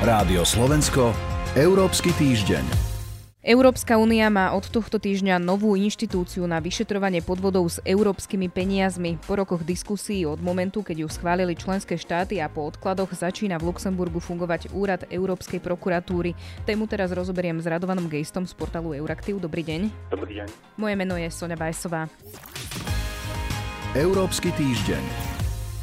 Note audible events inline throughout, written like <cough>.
Rádio Slovensko, Európsky týždeň. Európska únia má od tohto týždňa novú inštitúciu na vyšetrovanie podvodov s európskymi peniazmi. Po rokoch diskusí od momentu, keď ju schválili členské štáty a po odkladoch začína v Luxemburgu fungovať úrad Európskej prokuratúry. Tému teraz rozoberiem s Radovanom Gejstom z portálu Euraktiv. Dobrý deň. Dobrý deň. Moje meno je Sonja Bajsová. Európsky týždeň.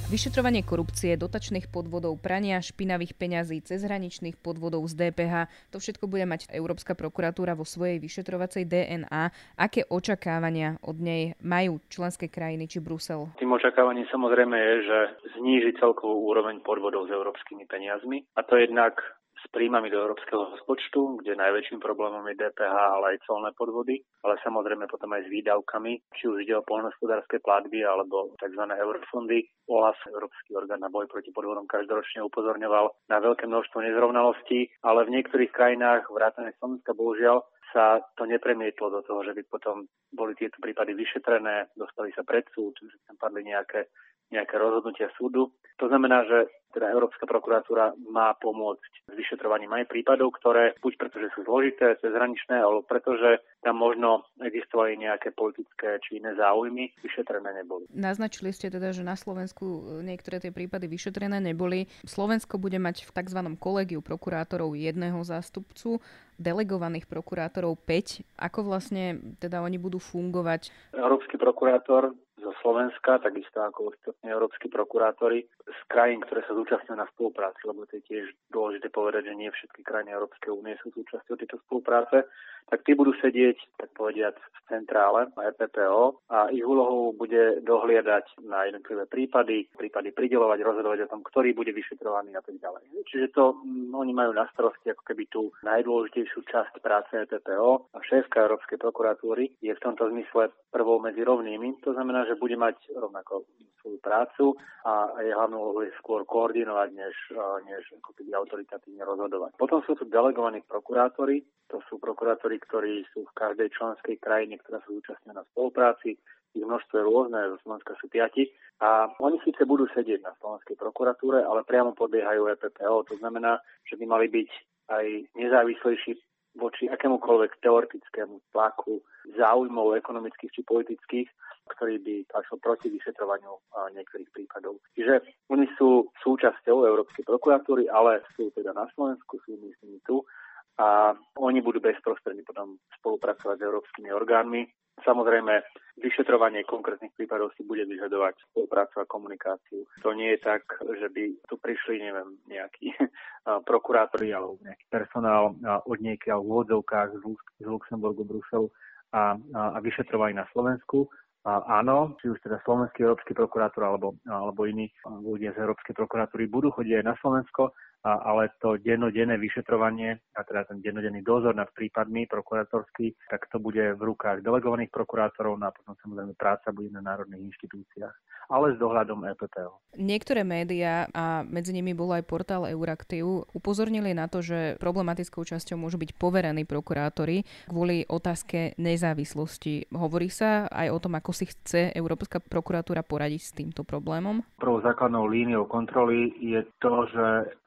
Vyšetrovanie korupcie, dotačných podvodov, prania špinavých peňazí, cezhraničných podvodov z DPH, to všetko bude mať Európska prokuratúra vo svojej vyšetrovacej DNA. Aké očakávania od nej majú členské krajiny či Brusel? Tým očakávaním samozrejme je, že zníži celkovú úroveň podvodov s európskymi peniazmi. A to jednak s príjmami do európskeho rozpočtu, kde najväčším problémom je DPH, ale aj colné podvody, ale samozrejme potom aj s výdavkami, či už ide o poľnohospodárske platby alebo tzv. eurofondy. OLAF, Európsky orgán na boj proti podvodom, každoročne upozorňoval na veľké množstvo nezrovnalostí, ale v niektorých krajinách, vrátane Slovenska, bohužiaľ, sa to nepremietlo do toho, že by potom boli tieto prípady vyšetrené, dostali sa pred súd, že tam padli nejaké nejaké rozhodnutia súdu. To znamená, že teda Európska prokuratúra má pomôcť s vyšetrovaním aj prípadov, ktoré buď pretože sú zložité, cezhraničné, alebo pretože tam možno existovali nejaké politické či iné záujmy, vyšetrené neboli. Naznačili ste teda, že na Slovensku niektoré tie prípady vyšetrené neboli. Slovensko bude mať v tzv. kolegiu prokurátorov jedného zástupcu, delegovaných prokurátorov 5. Ako vlastne teda oni budú fungovať? Európsky prokurátor zo Slovenska, takisto ako ostatní európsky prokurátori z krajín, ktoré sa zúčastňujú na spolupráci, lebo to je tiež dôležité povedať, že nie všetky krajiny Európskej únie sú súčasťou tejto spolupráce, tak tí budú sedieť, tak povediať, v centrále na EPPO a ich úlohou bude dohliadať na jednotlivé prípady, prípady pridelovať, rozhodovať o tom, ktorý bude vyšetrovaný a tak ďalej. Čiže to m, mm, oni majú na starosti ako keby tú najdôležitejšiu časť práce EPPO a šéfka Európskej prokuratúry je v tomto zmysle prvou medzi rovnými. To znamená, že bude mať rovnako svoju prácu a jej hlavnou úlohou je skôr koordinovať, než, než ako keby autoritatívne rozhodovať. Potom sú tu delegovaní prokurátori, to sú prokurátori, ktorí sú v každej členskej krajine, ktorá sa zúčastňuje na spolupráci, ich množstvo je rôzne, zo Slovenska sú piati. A oni síce budú sedieť na slovenskej prokuratúre, ale priamo podliehajú EPPO. To znamená, že by mali byť aj nezávislejší voči akémukoľvek teoretickému tlaku záujmov ekonomických či politických, ktorý by tlačil proti vyšetrovaniu niektorých prípadov. Čiže oni sú súčasťou Európskej prokuratúry, ale sú teda na Slovensku, sú myslím tu a oni budú bezprostredne potom spolupracovať s európskymi orgánmi. Samozrejme, vyšetrovanie konkrétnych prípadov si bude vyžadovať spoluprácu a komunikáciu. To nie je tak, že by tu prišli, neviem, nejakí <laughs> prokurátori alebo nejaký personál od niekiaľ v úvodzovkách z Luxemburgu, Bruselu a, a vyšetrovali na Slovensku. A áno, či už teda slovenský európsky prokurátor alebo, alebo iní ľudia z Európskej prokuratúry budú chodiť aj na Slovensko, ale to dennodenné vyšetrovanie, a teda ten dennodenný dozor nad prípadmi prokurátorský, tak to bude v rukách delegovaných prokurátorov no a potom samozrejme práca bude na národných inštitúciách ale s dohľadom EPPO. Niektoré médiá, a medzi nimi bol aj portál Euraktiv, upozornili na to, že problematickou časťou môžu byť poverení prokurátori kvôli otázke nezávislosti. Hovorí sa aj o tom, ako si chce Európska prokuratúra poradiť s týmto problémom? Prvou základnou líniou kontroly je to, že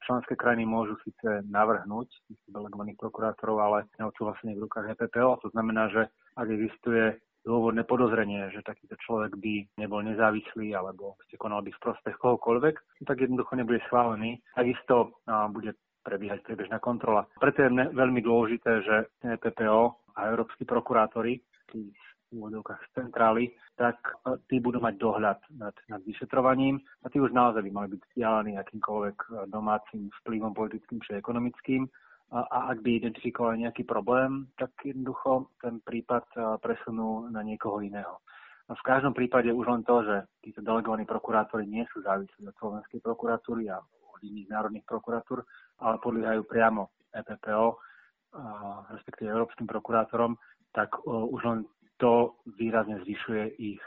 členské krajiny môžu síce navrhnúť delegovaných prokurátorov, ale neodsúhlasenie v rukách EPPO. To znamená, že ak existuje dôvodné podozrenie, že takýto človek by nebol nezávislý alebo ste konal by v prospech kohokoľvek, tak jednoducho nebude schválený. Takisto bude prebiehať priebežná kontrola. Preto je veľmi dôležité, že EPPO a európsky prokurátori, tí úvodovkách z centrály, tak tí budú mať dohľad nad, nad vyšetrovaním a tí už naozaj by mali byť vzdialení akýmkoľvek domácim vplyvom politickým či ekonomickým a ak by identifikovali nejaký problém, tak jednoducho ten prípad presunú na niekoho iného. No v každom prípade už len to, že títo delegovaní prokurátori nie sú závislí od Slovenskej prokuratúry a od iných národných prokuratúr, ale podliehajú priamo EPPO, respektíve Európskym prokurátorom, tak už len to výrazne zvyšuje ich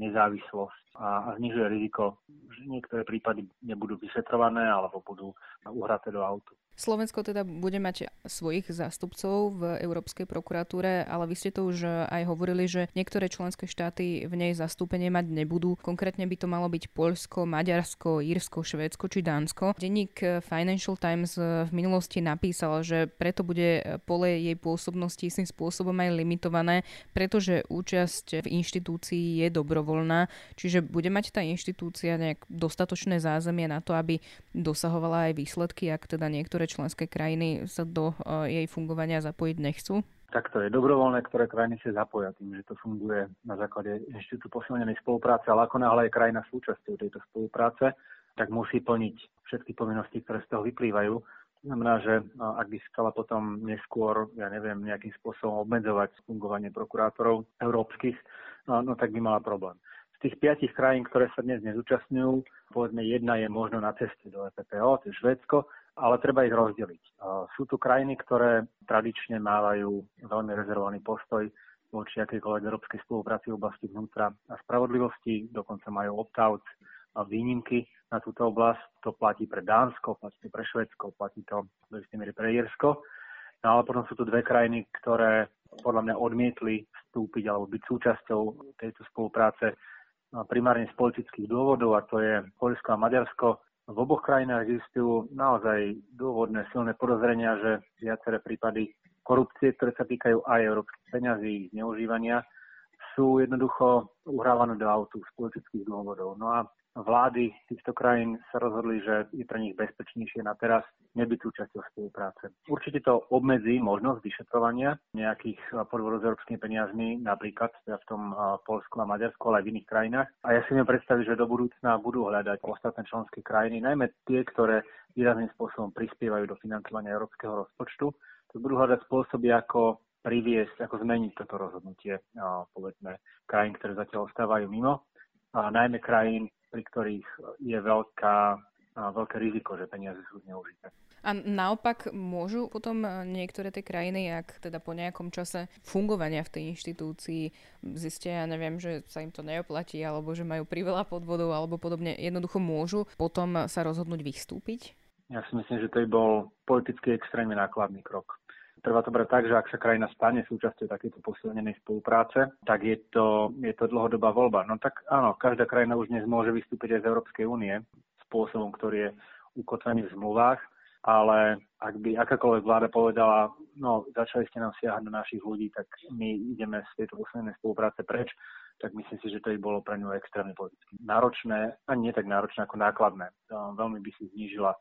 nezávislosť a znižuje riziko, že niektoré prípady nebudú vyšetrované alebo budú uhraté do autu. Slovensko teda bude mať svojich zástupcov v Európskej prokuratúre, ale vy ste to už aj hovorili, že niektoré členské štáty v nej zastúpenie mať nebudú. Konkrétne by to malo byť Poľsko, Maďarsko, Írsko, Švédsko či Dánsko. Denník Financial Times v minulosti napísal, že preto bude pole jej pôsobnosti istým spôsobom aj limitované, pretože účasť v inštitúcii je dobrovoľná, čiže bude mať tá inštitúcia nejak dostatočné zázemie na to, aby dosahovala aj výsledky, ak teda niektoré členské krajiny sa do eh, jej fungovania zapojiť nechcú? Tak to je dobrovoľné, ktoré krajiny sa zapoja tým, že to funguje na základe inštitútu posilnenej spolupráce, ale ako náhle je krajina súčasťou tejto spolupráce, tak musí plniť všetky povinnosti, ktoré z toho vyplývajú. To znamená, že ak by chcela potom neskôr, ja neviem, nejakým spôsobom obmedzovať fungovanie prokurátorov európskych, no, no tak by mala problém. Z tých piatich krajín, ktoré sa dnes nezúčastňujú, povedzme jedna je možno na ceste do EPPO, to je Švédsko, ale treba ich rozdeliť. Sú tu krajiny, ktoré tradične mávajú veľmi rezervovaný postoj voči akejkoľvek európskej spolupráci v oblasti vnútra a spravodlivosti, dokonca majú opt-out a výnimky na túto oblasť. To platí pre Dánsko, platí to pre Švedsko, platí to do istej miery pre Jersko. No ale potom sú tu dve krajiny, ktoré podľa mňa odmietli vstúpiť alebo byť súčasťou tejto spolupráce primárne z politických dôvodov a to je Poľsko a Maďarsko. V oboch krajinách existujú naozaj dôvodné silné podozrenia, že viaceré prípady korupcie, ktoré sa týkajú aj európskych peňazí, zneužívania, sú jednoducho uhrávané do autu z politických dôvodov. No a vlády týchto krajín sa rozhodli, že je pre nich bezpečnejšie na teraz nebyť súčasťou spolupráce. Určite to obmedzí možnosť vyšetrovania nejakých podvodov s európskymi peniazmi, napríklad teda v tom Polsku a Maďarsku, ale aj v iných krajinách. A ja si viem predstaviť, že do budúcna budú hľadať ostatné členské krajiny, najmä tie, ktoré výrazným spôsobom prispievajú do financovania európskeho rozpočtu, to budú hľadať spôsoby, ako priviesť, ako zmeniť toto rozhodnutie, povedzme, krajín, ktoré zatiaľ ostávajú mimo, najmä krajín, pri ktorých je veľká, veľké riziko, že peniaze sú zneužité. A naopak môžu potom niektoré tie krajiny, ak teda po nejakom čase fungovania v tej inštitúcii zistia, ja neviem, že sa im to neoplatí, alebo že majú priveľa podvodov, alebo podobne, jednoducho môžu potom sa rozhodnúť vystúpiť? Ja si myslím, že to by bol politicky extrémne nákladný krok. Treba to brať tak, že ak sa krajina stane súčasťou takéto posilnenej spolupráce, tak je to, je to dlhodobá voľba. No tak áno, každá krajina už dnes môže vystúpiť aj z Európskej únie spôsobom, ktorý je ukotvený v zmluvách, ale ak by akákoľvek vláda povedala, no začali ste nám siahať na našich ľudí, tak my ideme z tejto poslednej spolupráce preč, tak myslím si, že to by bolo pre ňu extrémne politicky náročné, a nie tak náročné ako nákladné. Veľmi by si znížila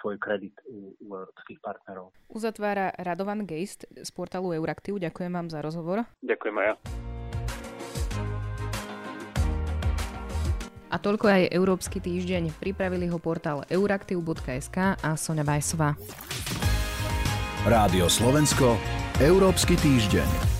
svoj kredit u, u európskych partnerov. Uzatvára Radovan Geist z portálu Euraktiv. Ďakujem vám za rozhovor. Ďakujem aj ja. A toľko aj Európsky týždeň. Pripravili ho portál euraktiv.sk a Sonja Bajsová. Rádio Slovensko, Európsky týždeň.